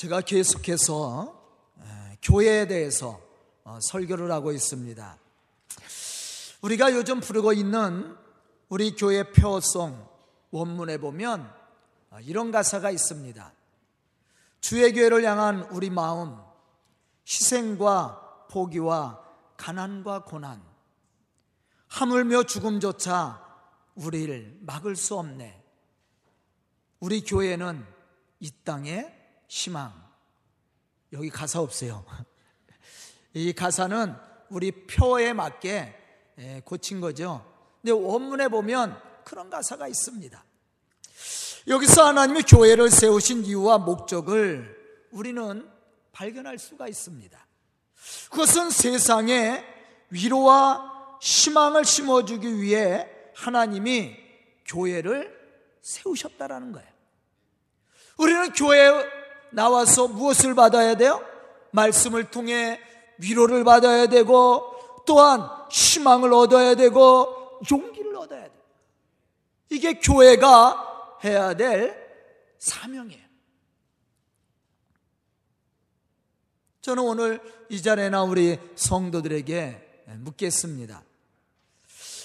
제가 계속해서 교회에 대해서 어, 설교를 하고 있습니다. 우리가 요즘 부르고 있는 우리 교회 표송 원문에 보면 어, 이런 가사가 있습니다. 주의 교회를 향한 우리 마음, 희생과 포기와 가난과 고난, 하물며 죽음조차 우리를 막을 수 없네. 우리 교회는 이 땅의 희망. 여기 가사 없어요. 이 가사는 우리 표에 맞게 예, 고친 거죠. 근데 원문에 보면 그런 가사가 있습니다. 여기서 하나님이 교회를 세우신 이유와 목적을 우리는 발견할 수가 있습니다. 그것은 세상에 위로와 희망을 심어주기 위해 하나님이 교회를 세우셨다라는 거예요. 우리는 교회에 나와서 무엇을 받아야 돼요? 말씀을 통해 위로를 받아야 되고 또한 희망을 얻어야 되고 용기를 얻어야 돼. 이게 교회가 해야 될 사명이에요. 저는 오늘 이 자리나 우리 성도들에게 묻겠습니다.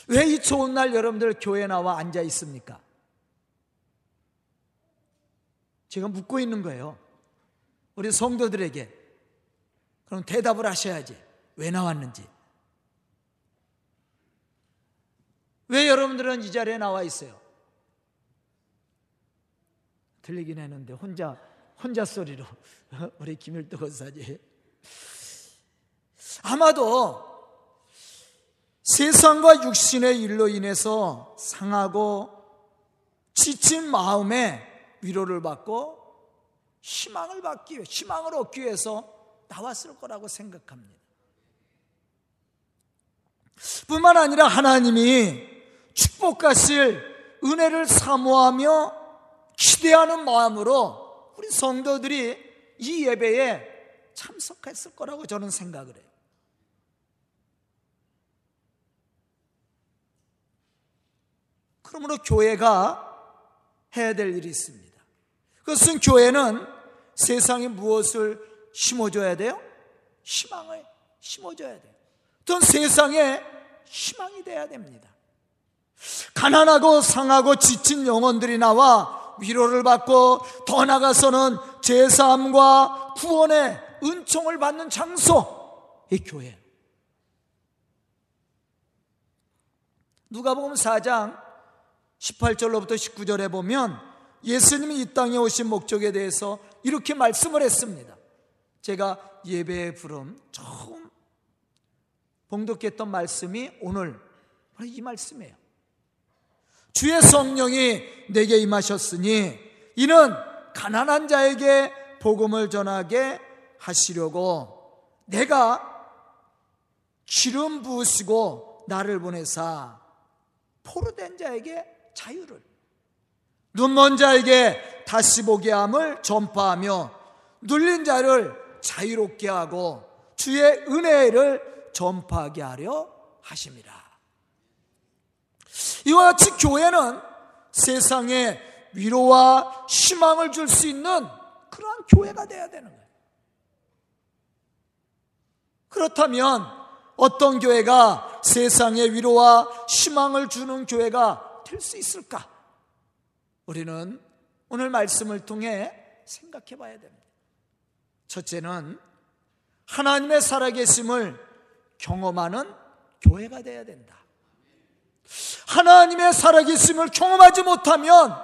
왜 이 좋은 날 여러분들 교회 나와 앉아 있습니까? 제가 묻고 있는 거예요. 우리 성도들에게. 그럼 대답을 하셔야지. 왜 나왔는지. 왜 여러분들은 이 자리에 나와 있어요? 들리긴 했는데 혼자 혼자 소리로 우리 김일도 권사님 아마도 세상과 육신의 일로 인해서 상하고 지친 마음에 위로를 받고 희망을 받기 위해 희망을 얻기 위해서 나왔을 거라고 생각합니다. 뿐만 아니라 하나님이 축복하실 은혜를 사모하며 기대하는 마음으로 우리 성도들이 이 예배에 참석했을 거라고 저는 생각을 해요. 그러므로 교회가 해야 될 일이 있습니다. 그것은 교회는 세상에 무엇을 심어줘야 돼요? 희망을 심어줘야 돼요. 또 세상에 희망이 돼야 됩니다. 가난하고 상하고 지친 영혼들이 나와 위로를 받고 더 나가서는 제사함과 구원의 은총을 받는 장소 이 교회. 누가복음 4장 18절로부터 19절에 보면 예수님이 이 땅에 오신 목적에 대해서 이렇게 말씀을 했습니다. 제가 예배의 부름 처음 봉독했던 말씀이 오늘 바로 이 말씀이에요. 주의 성령이 내게 임하셨으니 이는 가난한 자에게 복음을 전하게 하시려고 내가 기름 부으시고 나를 보내사 포로된 자에게 자유를 눈먼 자에게 다시 보게 함을 전파하며 눌린 자를 자유롭게 하고 주의 은혜를 전파하게 하려 하십니다. 이와 같이 교회는 세상에 위로와 희망을 줄 수 있는 그러한 교회가 되어야 되는 거예요. 그렇다면 어떤 교회가 세상에 위로와 희망을 주는 교회가 될 수 있을까? 우리는 오늘 말씀을 통해 생각해 봐야 됩니다. 첫째는 하나님의 살아계심을 경험하는 교회가 되어야 된다. 하나님의 살아계심을 경험하지 못하면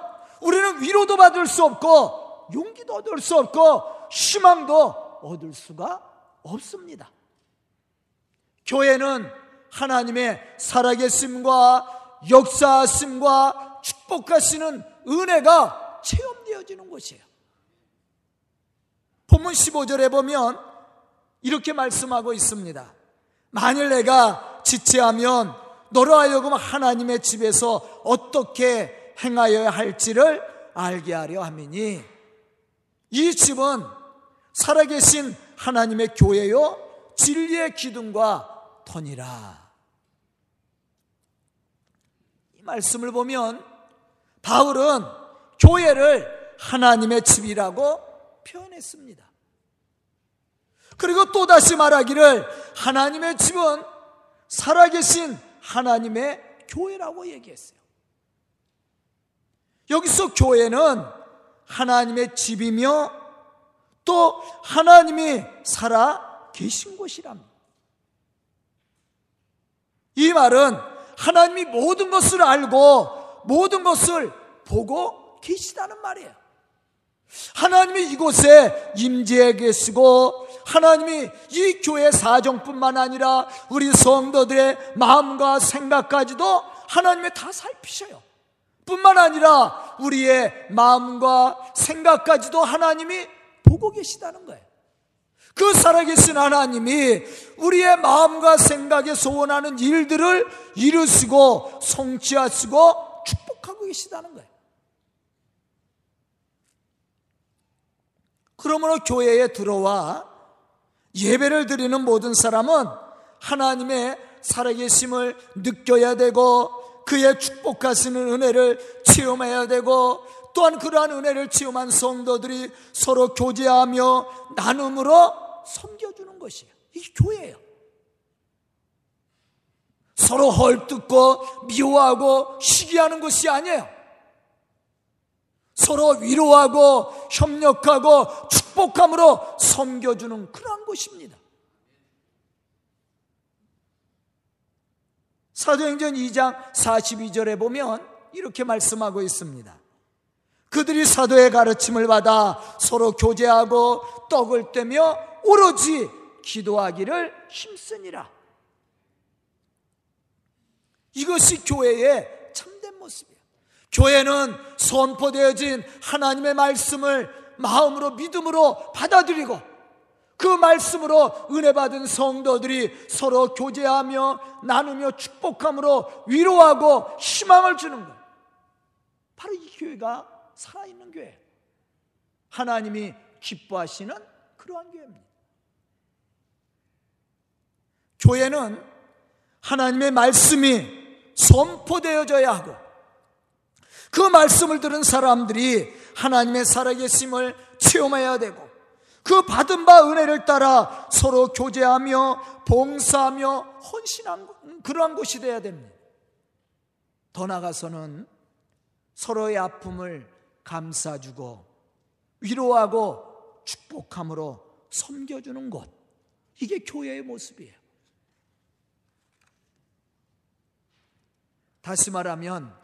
우리는 위로도 받을 수 없고 용기도 얻을 수 없고 희망도 얻을 수가 없습니다. 교회는 하나님의 살아계심과 역사하심과 축복하시는 은혜가 체험되어지는 곳이에요. 본문 15절에 보면 이렇게 말씀하고 있습니다. 만일 내가 지체하면 너로 하여금 하나님의 집에서 어떻게 행하여야 할지를 알게 하려 함이니 이 집은 살아계신 하나님의 교회요 진리의 기둥과 터니라. 이 말씀을 보면 바울은 교회를 하나님의 집이라고 표현했습니다. 그리고 또다시 말하기를 하나님의 집은 살아계신 하나님의 교회라고 얘기했어요. 여기서 교회는 하나님의 집이며 또 하나님이 살아 계신 곳이랍니다. 이 말은 하나님이 모든 것을 알고 모든 것을 보고 계시다는 말이에요. 하나님이 이곳에 임재해 계시고 하나님이 이 교회 사정뿐만 아니라 우리 성도들의 마음과 생각까지도 하나님이 다 살피셔요. 뿐만 아니라 우리의 마음과 생각까지도 하나님이 보고 계시다는 거예요. 그 살아계신 하나님이 우리의 마음과 생각에 소원하는 일들을 이루시고 성취하시고 계시다는 거예요. 그러므로 교회에 들어와 예배를 드리는 모든 사람은 하나님의 살아계심을 느껴야 되고 그의 축복하시는 은혜를 체험해야 되고 또한 그러한 은혜를 체험한 성도들이 서로 교제하며 나눔으로 섬겨주는 것이에요. 이게 교회예요. 서로 헐뜯고 미워하고 시기하는 것이 아니에요. 서로 위로하고 협력하고 축복함으로 섬겨주는 그러한 것입니다. 사도행전 2장 42절에 보면 이렇게 말씀하고 있습니다. 그들이 사도의 가르침을 받아 서로 교제하고 떡을 떼며 오로지 기도하기를 힘쓰니라. 이것이 교회의 참된 모습이에요. 교회는 선포되어진 하나님의 말씀을 마음으로 믿음으로 받아들이고 그 말씀으로 은혜 받은 성도들이 서로 교제하며 나누며 축복함으로 위로하고 희망을 주는 것. 바로 이 교회가 살아있는 교회. 하나님이 기뻐하시는 그러한 교회입니다. 교회는 하나님의 말씀이 선포되어져야 하고 그 말씀을 들은 사람들이 하나님의 살아계심을 체험해야 되고 그 받은 바 은혜를 따라 서로 교제하며 봉사하며 헌신한 그러한 곳이 되어야 됩니다. 더 나가서는 서로의 아픔을 감싸주고 위로하고 축복함으로 섬겨주는 것. 이게 교회의 모습이에요. 다시 말하면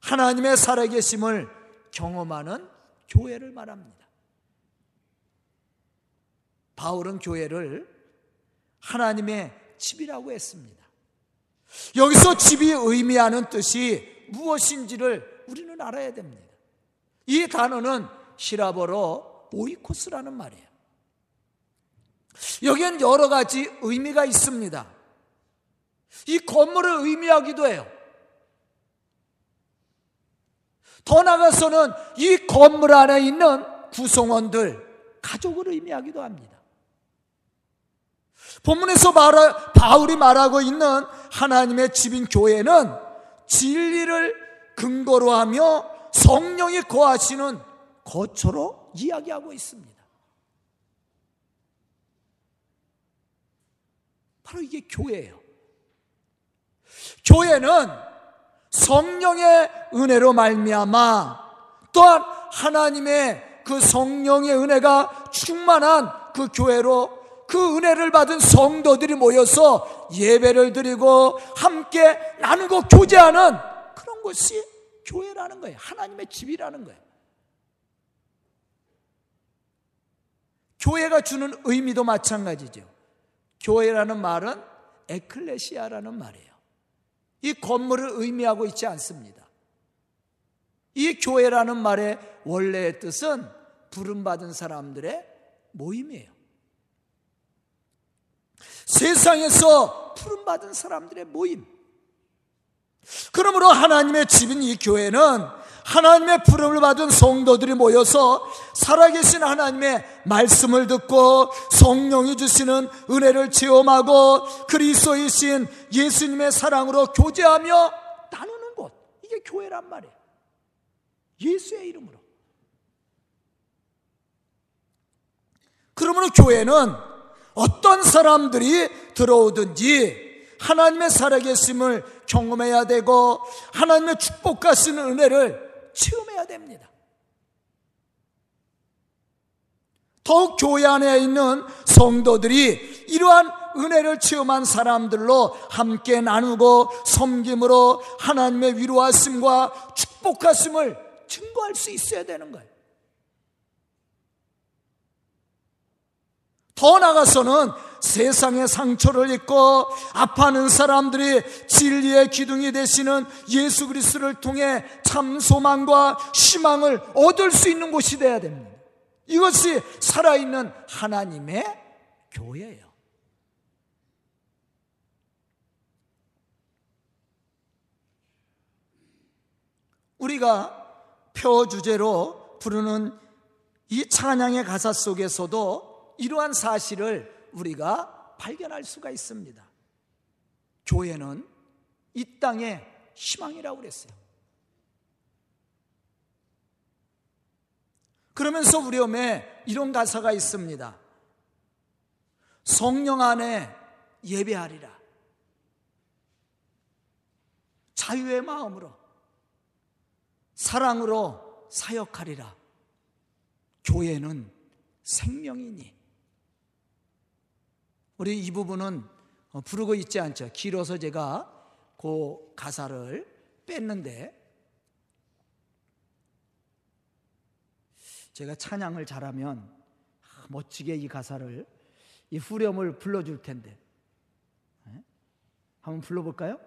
하나님의 살아계심을 경험하는 교회를 말합니다. 바울은 교회를 하나님의 집이라고 했습니다. 여기서 집이 의미하는 뜻이 무엇인지를 우리는 알아야 됩니다. 이 단어는 시라버로 오이코스라는 말이에요. 여기엔 여러 가지 의미가 있습니다. 이 건물을 의미하기도 해요. 더 나아가서는 이 건물 안에 있는 구성원들, 가족을 의미하기도 합니다. 본문에서 말하, 바울이 말하고 있는 하나님의 집인 교회는 진리를 근거로 하며 성령이 거하시는 거처로 이야기하고 있습니다. 바로 이게 교회예요. 교회는 성령의 은혜로 말미암아 또한 하나님의 그 성령의 은혜가 충만한 그 교회로 그 은혜를 받은 성도들이 모여서 예배를 드리고 함께 나누고 교제하는 그런 것이 교회라는 거예요. 하나님의 집이라는 거예요. 교회가 주는 의미도 마찬가지죠. 교회라는 말은 에클레시아라는 말이에요. 이 건물을 의미하고 있지 않습니다. 이 교회라는 말의 원래의 뜻은 부름받은 사람들의 모임이에요. 세상에서 부름받은 사람들의 모임. 그러므로 하나님의 집인 이 교회는 하나님의 부름을 받은 성도들이 모여서 살아계신 하나님의 말씀을 듣고 성령이 주시는 은혜를 체험하고 그리스도이신 예수님의 사랑으로 교제하며 나누는 곳. 이게 교회란 말이에요. 예수의 이름으로. 그러므로 교회는 어떤 사람들이 들어오든지 하나님의 살아계심을 경험해야 되고 하나님의 축복과 쓰는 은혜를 체험해야 됩니다. 더욱 교회 안에 있는 성도들이 이러한 은혜를 체험한 사람들로 함께 나누고 섬김으로 하나님의 위로하심과 축복하심을 증거할 수 있어야 되는 거예요. 더 나아가서는 세상의 상처를 입고 아파하는 사람들이 진리의 기둥이 되시는 예수 그리스도를 통해 참 소망과 희망을 얻을 수 있는 곳이 되어야 됩니다. 이것이 살아있는 하나님의 교회예요. 우리가 표 주제로 부르는 이 찬양의 가사 속에서도 이러한 사실을 우리가 발견할 수가 있습니다. 교회는 이 땅의 희망이라고 그랬어요. 그러면서 우리 엄에 이런 가사가 있습니다. 성령 안에 예배하리라. 자유의 마음으로, 사랑으로 사역하리라. 교회는 생명이니. 우리 이 부분은 어, 부르고 있지 않죠. 길어서 제가 그 가사를 뺐는데 제가 찬양을 잘하면 멋지게 이 가사를 이 후렴을 불러줄 텐데 네? 한번 불러볼까요?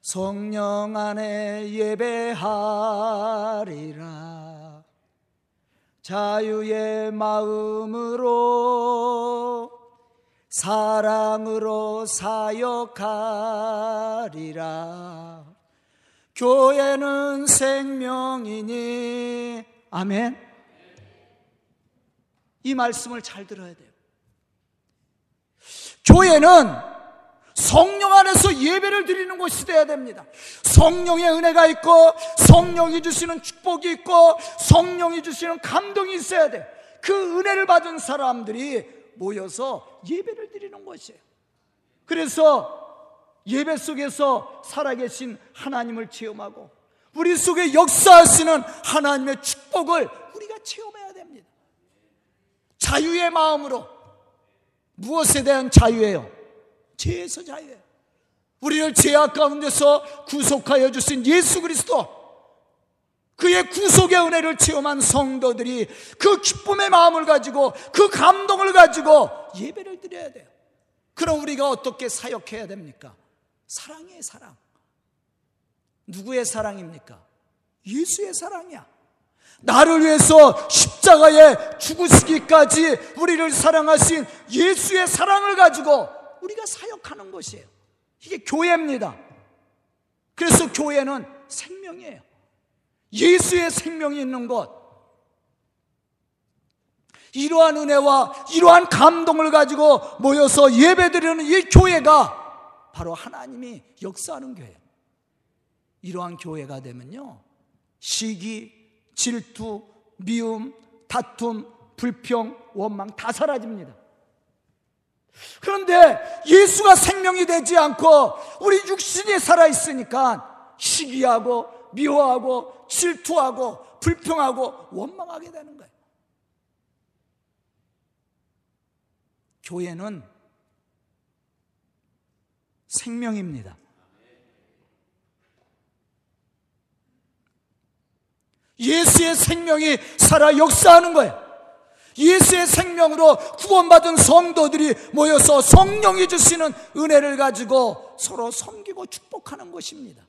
성령 안에 예배하리라 자유의 마음으로 사랑으로 사역하리라. 교회는 생명이니 아멘. 이 말씀을 잘 들어야 돼요. 교회는 성령 안에서 예배를 드리는 곳이 되어야 됩니다. 성령의 은혜가 있고 성령이 주시는 축복이 있고 성령이 주시는 감동이 있어야 돼. 그 은혜를 받은 사람들이 모여서 예배를 드리는 것이에요. 그래서 예배 속에서 살아계신 하나님을 체험하고 우리 속에 역사하시는 하나님의 축복을 우리가 체험해야 됩니다. 자유의 마음으로 무엇에 대한 자유예요? 죄에서 자유해. 우리를 죄악 가운데서 구속하여 주신 예수 그리스도 그의 구속의 은혜를 체험한 성도들이 그 기쁨의 마음을 가지고 그 감동을 가지고 예배를 드려야 돼요. 그럼 우리가 어떻게 사역해야 됩니까? 사랑의 사랑. 누구의 사랑입니까? 예수의 사랑이야. 나를 위해서 십자가에 죽으시기까지 우리를 사랑하신 예수의 사랑을 가지고 우리가 사역하는 것이에요. 이게 교회입니다. 그래서 교회는 생명이에요. 예수의 생명이 있는 것. 이러한 은혜와 이러한 감동을 가지고 모여서 예배드리는 이 교회가 바로 하나님이 역사하는 교회. 이러한 교회가 되면요. 시기, 질투, 미움, 다툼, 불평, 원망 다 사라집니다. 그런데 예수가 생명이 되지 않고 우리 육신이 살아있으니까 시기하고 미워하고 질투하고 불평하고 원망하게 되는 거예요. 교회는 생명입니다. 예수의 생명이 살아 역사하는 거예요. 예수의 생명으로 구원받은 성도들이 모여서 성령이 주시는 은혜를 가지고 서로 섬기고 축복하는 것입니다.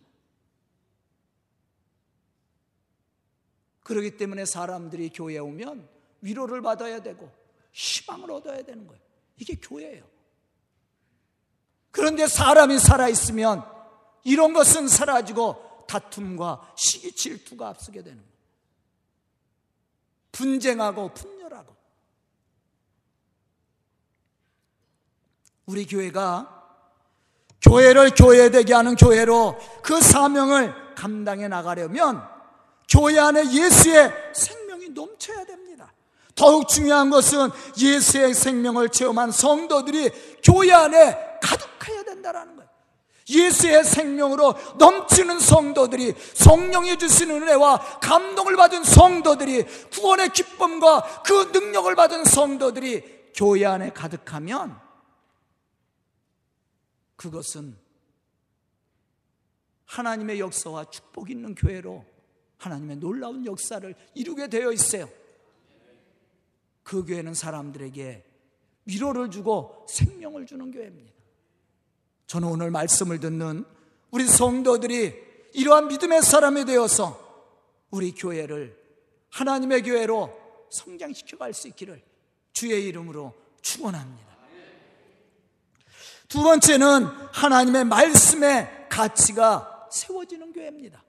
그렇기 때문에 사람들이 교회에 오면 위로를 받아야 되고 희망을 얻어야 되는 거예요. 이게 교회예요. 그런데 사람이 살아있으면 이런 것은 사라지고 다툼과 시기 질투가 앞서게 되는 거예요. 분쟁하고 분열하고 우리 교회가 교회를 교회되게 하는 교회로 그 사명을 감당해 나가려면 교회 안에 예수의 생명이 넘쳐야 됩니다. 더욱 중요한 것은 예수의 생명을 체험한 성도들이 교회 안에 가득해야 된다라는 거예요. 예수의 생명으로 넘치는 성도들이 성령이 주시는 은혜와 감동을 받은 성도들이 구원의 기쁨과 그 능력을 받은 성도들이 교회 안에 가득하면 그것은 하나님의 역사와 축복 있는 교회로 하나님의 놀라운 역사를 이루게 되어 있어요. 그 교회는 사람들에게 위로를 주고 생명을 주는 교회입니다. 저는 오늘 말씀을 듣는 우리 성도들이 이러한 믿음의 사람이 되어서 우리 교회를 하나님의 교회로 성장시켜 갈 수 있기를 주의 이름으로 축원합니다. 두 번째는 하나님의 말씀의 가치가 세워지는 교회입니다.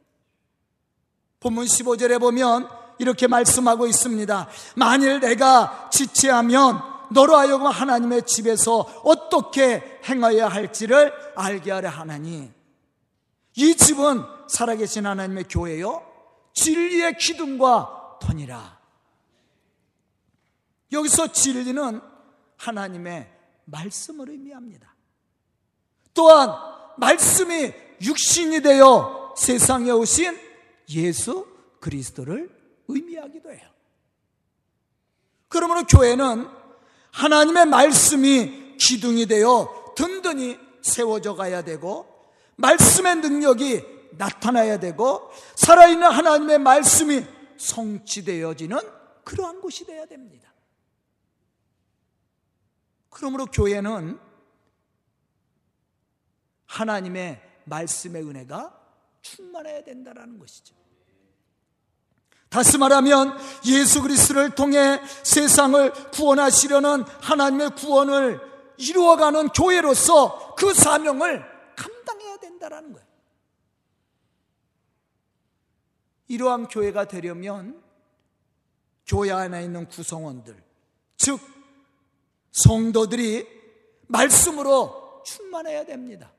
본문 15절에 보면 이렇게 말씀하고 있습니다. 만일 내가 지체하면 너로 하여금 하나님의 집에서 어떻게 행하여야 할지를 알게 하려 하나니 이 집은 살아계신 하나님의 교회요 진리의 기둥과 터니라 여기서 진리는 하나님의 말씀을 의미합니다 또한 말씀이 육신이 되어 세상에 오신 예수 그리스도를 의미하기도 해요. 그러므로 교회는 하나님의 말씀이 기둥이 되어 든든히 세워져 가야 되고 말씀의 능력이 나타나야 되고 살아있는 하나님의 말씀이 성취되어지는 그러한 곳이 되어야 됩니다. 그러므로 교회는 하나님의 말씀의 은혜가 충만해야 된다는 것이죠. 다시 말하면 예수 그리스도를 통해 세상을 구원하시려는 하나님의 구원을 이루어가는 교회로서 그 사명을 감당해야 된다는 거예요. 이러한 교회가 되려면 교회 안에 있는 구성원들, 즉 성도들이 말씀으로 충만해야 됩니다.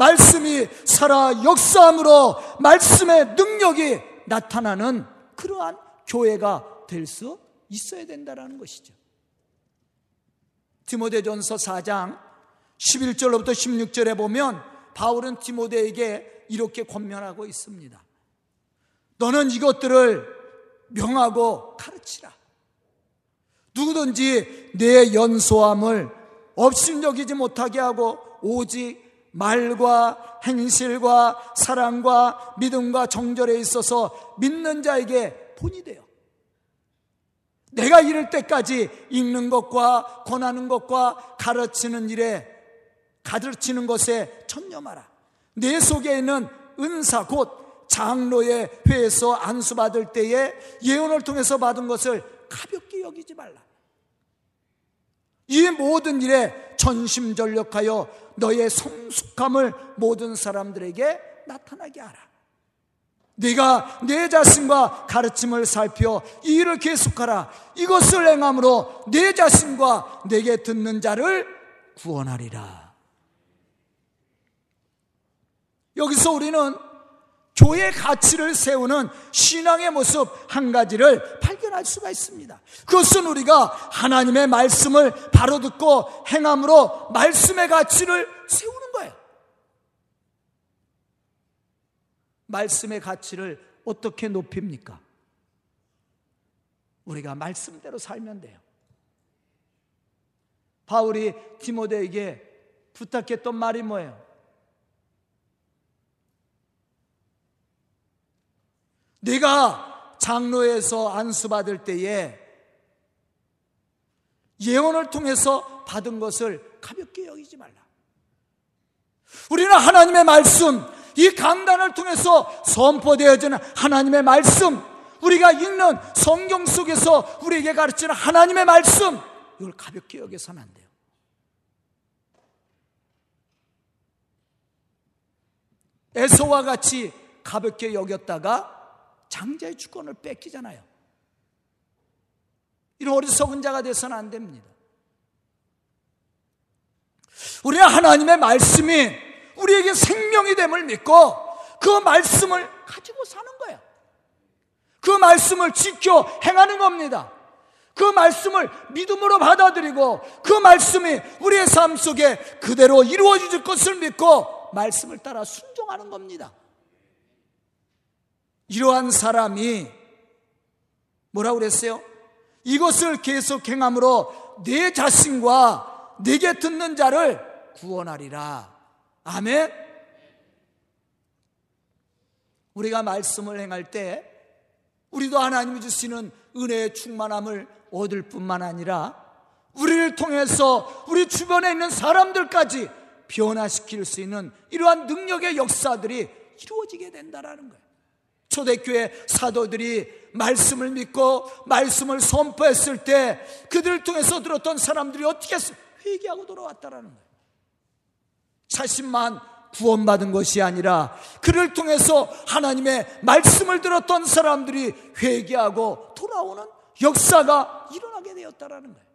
말씀이 살아 역사함으로 말씀의 능력이 나타나는 그러한 교회가 될 수 있어야 된다는 것이죠. 디모데전서 4장 11절로부터 16절에 보면 바울은 디모데에게 이렇게 권면하고 있습니다. 너는 이것들을 명하고 가르치라. 누구든지 내 연소함을 업신여기지 못하게 하고 오직 말과 행실과 사랑과 믿음과 정절에 있어서 믿는 자에게 본이 돼요. 내가 이럴 때까지 읽는 것과 권하는 것과 가르치는 일에 가르치는 것에 전념하라. 내 속에 있는 은사 곧 장로의 회에서 안수 받을 때에 예언을 통해서 받은 것을 가볍게 여기지 말라. 이 모든 일에 전심전력하여 너의 성숙함을 모든 사람들에게 나타나게 하라. 네가 내 자신과 가르침을 살펴 이 일을 계속하라. 이것을 행함으로 내 자신과 내게 듣는 자를 구원하리라. 여기서 우리는 교회 가치를 세우는 신앙의 모습 한 가지를 발견할 수가 있습니다. 그것은 우리가 하나님의 말씀을 바로 듣고 행함으로 말씀의 가치를 세우는 거예요. 말씀의 가치를 어떻게 높입니까? 우리가 말씀대로 살면 돼요. 바울이 디모데에게 부탁했던 말이 뭐예요? 네가 장로에서 안수받을 때에 예언을 통해서 받은 것을 가볍게 여기지 말라. 우리는 하나님의 말씀, 이 강단을 통해서 선포되어지는 하나님의 말씀, 우리가 읽는 성경 속에서 우리에게 가르치는 하나님의 말씀, 이걸 가볍게 여겨서는 안 돼요. 에서와 같이 가볍게 여겼다가 장자의 주권을 뺏기잖아요. 이런 어리석은 자가 돼서는 안 됩니다. 우리는 하나님의 말씀이 우리에게 생명이 됨을 믿고 그 말씀을 가지고 사는 거예요. 그 말씀을 지켜 행하는 겁니다. 그 말씀을 믿음으로 받아들이고 그 말씀이 우리의 삶 속에 그대로 이루어질 것을 믿고 말씀을 따라 순종하는 겁니다. 이러한 사람이 뭐라고 그랬어요? 이것을 계속 행함으로 내 자신과 내게 듣는 자를 구원하리라. 아멘. 우리가 말씀을 행할 때 우리도 하나님이 주시는 은혜의 충만함을 얻을 뿐만 아니라 우리를 통해서 우리 주변에 있는 사람들까지 변화시킬 수 있는 이러한 능력의 역사들이 이루어지게 된다라는 거예요. 초대교회 사도들이 말씀을 믿고 말씀을 선포했을 때 그들을 통해서 들었던 사람들이 어떻게 회개하고 돌아왔다라는 거예요. 자신만 구원받은 것이 아니라 그를 통해서 하나님의 말씀을 들었던 사람들이 회개하고 돌아오는 역사가 일어나게 되었다라는 거예요.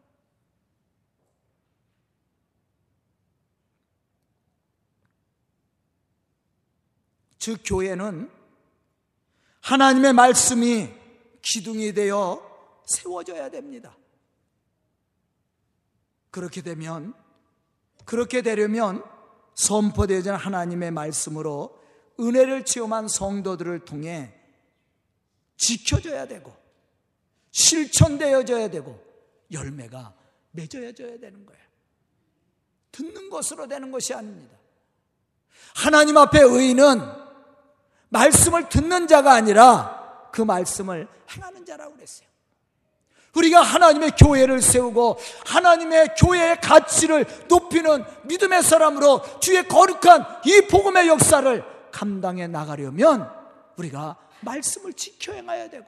즉 교회는 하나님의 말씀이 기둥이 되어 세워져야 됩니다. 그렇게 되면 그렇게 되려면 선포되어진 하나님의 말씀으로 은혜를 체험한 성도들을 통해 지켜져야 되고 실천되어져야 되고 열매가 맺어져야 되는 거예요. 듣는 것으로 되는 것이 아닙니다. 하나님 앞에 의인은 말씀을 듣는 자가 아니라 그 말씀을 행하는 자라고 그랬어요. 우리가 하나님의 교회를 세우고 하나님의 교회의 가치를 높이는 믿음의 사람으로 주의 거룩한 이 복음의 역사를 감당해 나가려면 우리가 말씀을 지켜 행해야 되고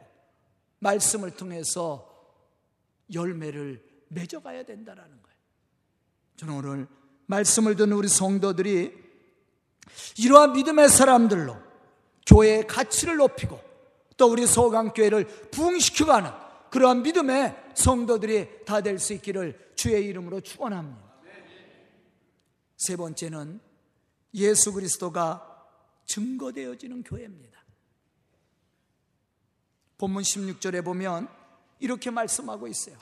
말씀을 통해서 열매를 맺어가야 된다라는 거예요. 저는 오늘 말씀을 듣는 우리 성도들이 이러한 믿음의 사람들로 교회의 가치를 높이고 또 우리 소강교회를 부흥시켜가는 그러한 믿음의 성도들이 다 될 수 있기를 주의 이름으로 축원합니다. 세 번째는 예수 그리스도가 증거되어지는 교회입니다. 본문 16절에 보면 이렇게 말씀하고 있어요.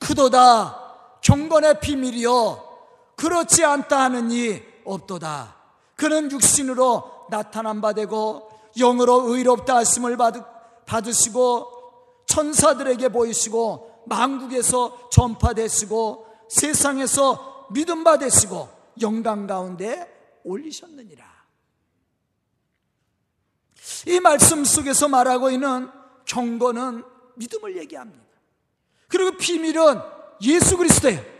그도다 경건의 비밀이요 그렇지 않다 하는 이 없도다. 그는 육신으로 나타난 바 되고 영으로 의롭다 하심을 받으시고 천사들에게 보이시고 망국에서 전파되시고 세상에서 믿음 받으시고 영광 가운데 올리셨느니라. 이 말씀 속에서 말하고 있는 경건은 믿음을 얘기합니다. 그리고 비밀은 예수 그리스도예요.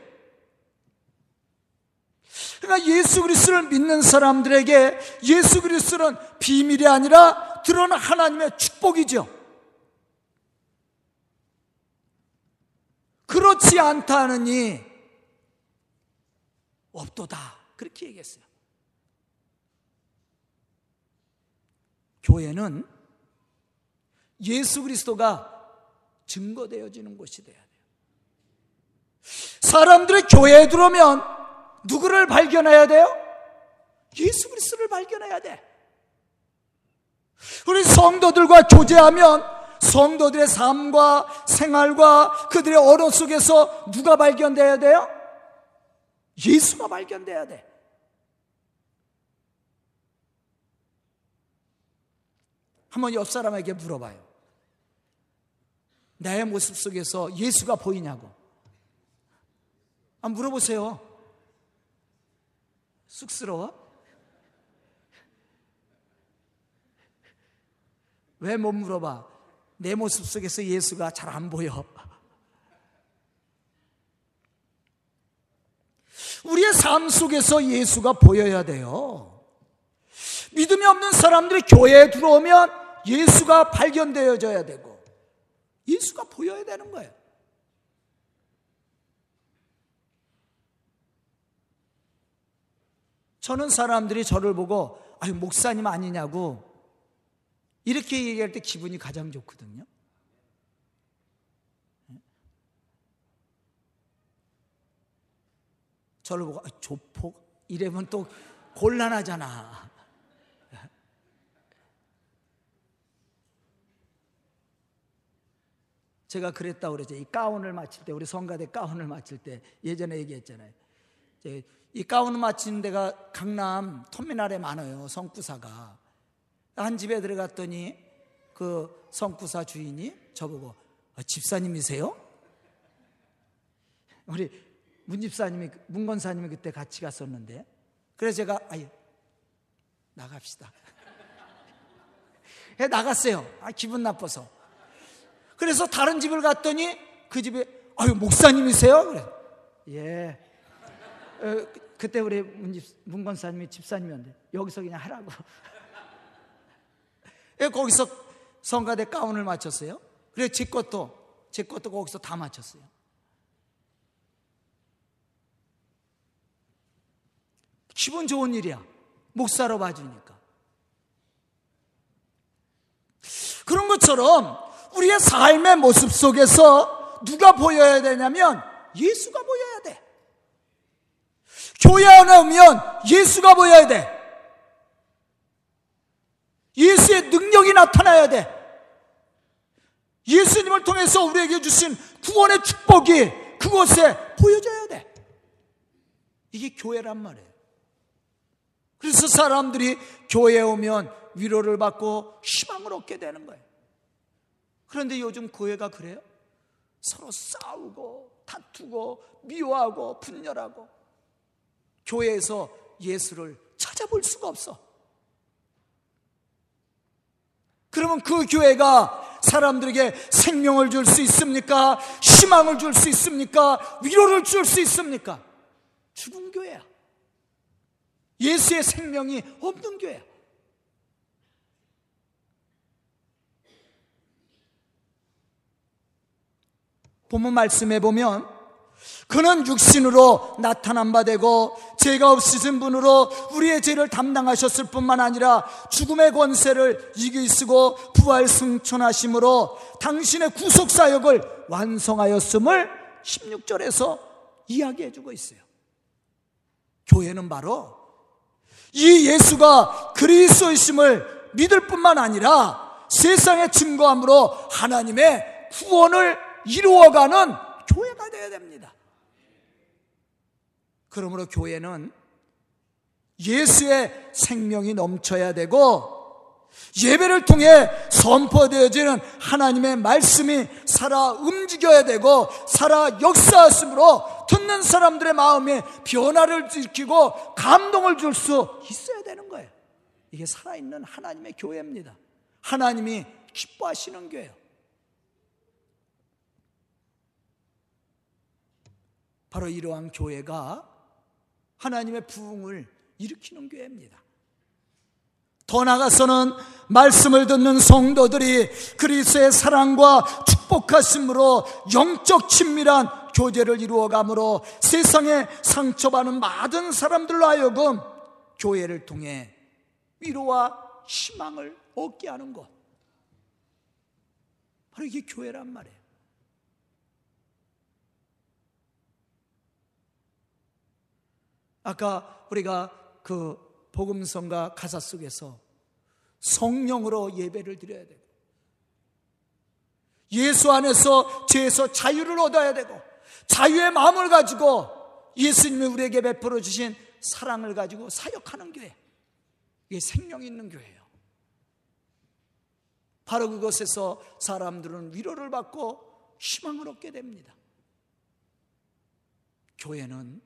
그러니까 예수 그리스도를 믿는 사람들에게 예수 그리스도는 비밀이 아니라 드러난 하나님의 축복이죠. 그렇지 않다느니 없도다. 그렇게 얘기했어요. 교회는 예수 그리스도가 증거되어지는 곳이 돼야 돼요. 사람들이 교회에 들어오면 누구를 발견해야 돼요? 예수 그리스도를 발견해야 돼. 우리 성도들과 교제하면 성도들의 삶과 생활과 그들의 언어 속에서 누가 발견돼야 돼요? 예수가 발견돼야 돼. 한번 옆 사람에게 물어봐요. 내 모습 속에서 예수가 보이냐고. 한번 물어보세요. 쑥스러워? 왜 못 물어봐? 내 모습 속에서 예수가 잘 안 보여. 우리의 삶 속에서 예수가 보여야 돼요. 믿음이 없는 사람들이 교회에 들어오면 예수가 발견되어져야 되고, 예수가 보여야 되는 거예요. 저는 사람들이 저를 보고, 아유, 목사님 아니냐고, 이렇게 얘기할 때 기분이 가장 좋거든요. 저를 보고 조폭 이러면 또 곤란하잖아. 제가 그랬다고 그러죠. 이 가운을 맞출 때, 우리 성가대 가운을 맞출 때 예전에 얘기했잖아요. 이 가운을 맞추는 데가 강남 터미널에 많아요. 성구사가. 한 집에 들어갔더니 그 성구사 주인이 저보고 아, 집사님이세요? 우리 문 집사님이 문 권사님이 그때 같이 갔었는데 그래서 제가 아예 나갑시다. 해 나갔어요. 아 기분 나빠서. 그래서 다른 집을 갔더니 그 집에 아유 목사님이세요? 그래. 예. 어, 그때 우리 문집 문권사님이 집사님이었는데 여기서 그냥 하라고. 예, 거기서 성가대 가운을 맞췄어요. 그래 제 것도 제 것도 거기서 다 맞췄어요. 기분 좋은 일이야. 목사로 봐주니까. 그런 것처럼 우리의 삶의 모습 속에서 누가 보여야 되냐면 예수가 보여야 돼. 교회 안에 오면 예수가 보여야 돼. 예수의 능력이 나타나야 돼. 예수님을 통해서 우리에게 주신 구원의 축복이 그곳에 보여져야 돼. 이게 교회란 말이에요. 그래서 사람들이 교회에 오면 위로를 받고 희망을 얻게 되는 거예요. 그런데 요즘 교회가 그래요? 서로 싸우고 다투고 미워하고 분열하고 교회에서 예수를 찾아볼 수가 없어. 그러면 그 교회가 사람들에게 생명을 줄 수 있습니까? 희망을 줄 수 있습니까? 위로를 줄 수 있습니까? 죽은 교회야. 예수의 생명이 없는 교회야. 본문 말씀해 보면 그는 육신으로 나타난 바 되고 죄가 없으신 분으로 우리의 죄를 담당하셨을 뿐만 아니라 죽음의 권세를 이기시고 부활 승천하심으로 당신의 구속 사역을 완성하였음을 16절에서 이야기해 주고 있어요. 교회는 바로 이 예수가 그리스도이심을 믿을 뿐만 아니라 세상에 증거함으로 하나님의 구원을 이루어가는 교회가 되어야 됩니다. 그러므로 교회는 예수의 생명이 넘쳐야 되고 예배를 통해 선포되어지는 하나님의 말씀이 살아 움직여야 되고 살아 역사하심으로 듣는 사람들의 마음에 변화를 일으키고 감동을 줄 수 있어야 되는 거예요. 이게 살아있는 하나님의 교회입니다. 하나님이 기뻐하시는 교회예요. 바로 이러한 교회가 하나님의 부흥을 일으키는 교회입니다. 더 나아가서는 말씀을 듣는 성도들이 그리스의 사랑과 축복하심으로 영적 친밀한 교제를 이루어감으로 세상에 상처받는 많은 사람들로 하여금 교회를 통해 위로와 희망을 얻게 하는 것. 바로 이게 교회란 말이에요. 아까 우리가 그 복음성과 가사 속에서 성령으로 예배를 드려야 되고 예수 안에서 죄에서 자유를 얻어야 되고 자유의 마음을 가지고 예수님이 우리에게 베풀어 주신 사랑을 가지고 사역하는 교회 이게 생명 있는 교회예요. 바로 그것에서 사람들은 위로를 받고 희망을 얻게 됩니다. 교회는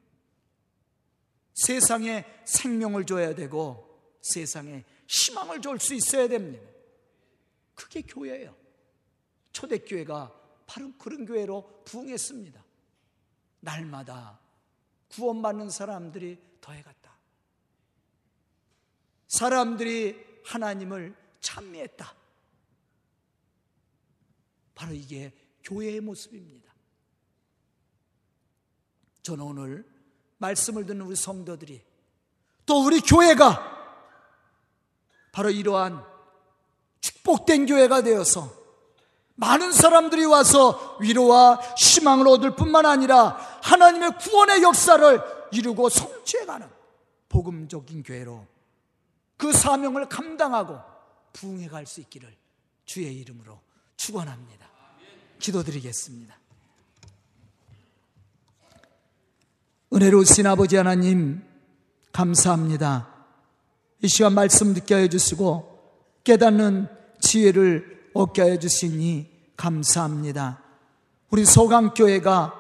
세상에 생명을 줘야 되고 세상에 희망을 줄 수 있어야 됩니다. 그게 교회예요. 초대교회가 바로 그런 교회로 부흥했습니다. 날마다 구원받는 사람들이 더해갔다. 사람들이 하나님을 찬미했다. 바로 이게 교회의 모습입니다. 저는 오늘 말씀을 듣는 우리 성도들이 또 우리 교회가 바로 이러한 축복된 교회가 되어서 많은 사람들이 와서 위로와 희망을 얻을 뿐만 아니라 하나님의 구원의 역사를 이루고 성취해가는 복음적인 교회로 그 사명을 감당하고 부흥해 갈 수 있기를 주의 이름으로 축원합니다. 기도드리겠습니다. 은혜로우신 아버지 하나님, 감사합니다. 이 시간 말씀 듣게 하여 주시고 깨닫는 지혜를 얻게 하여 주시니 감사합니다. 우리 소강교회가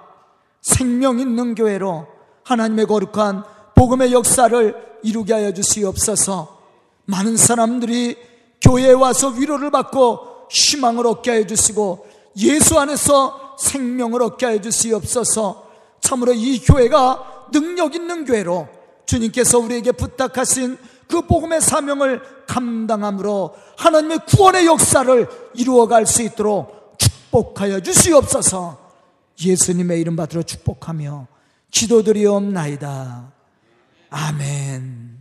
생명 있는 교회로 하나님의 거룩한 복음의 역사를 이루게 하여 주시옵소서 많은 사람들이 교회에 와서 위로를 받고 희망을 얻게 하여 주시고 예수 안에서 생명을 얻게 하여 주시옵소서 참으로 이 교회가 능력 있는 교회로 주님께서 우리에게 부탁하신 그 복음의 사명을 감당함으로 하나님의 구원의 역사를 이루어갈 수 있도록 축복하여 주시옵소서 예수님의 이름 받들어 축복하며 기도드리옵나이다. 아멘.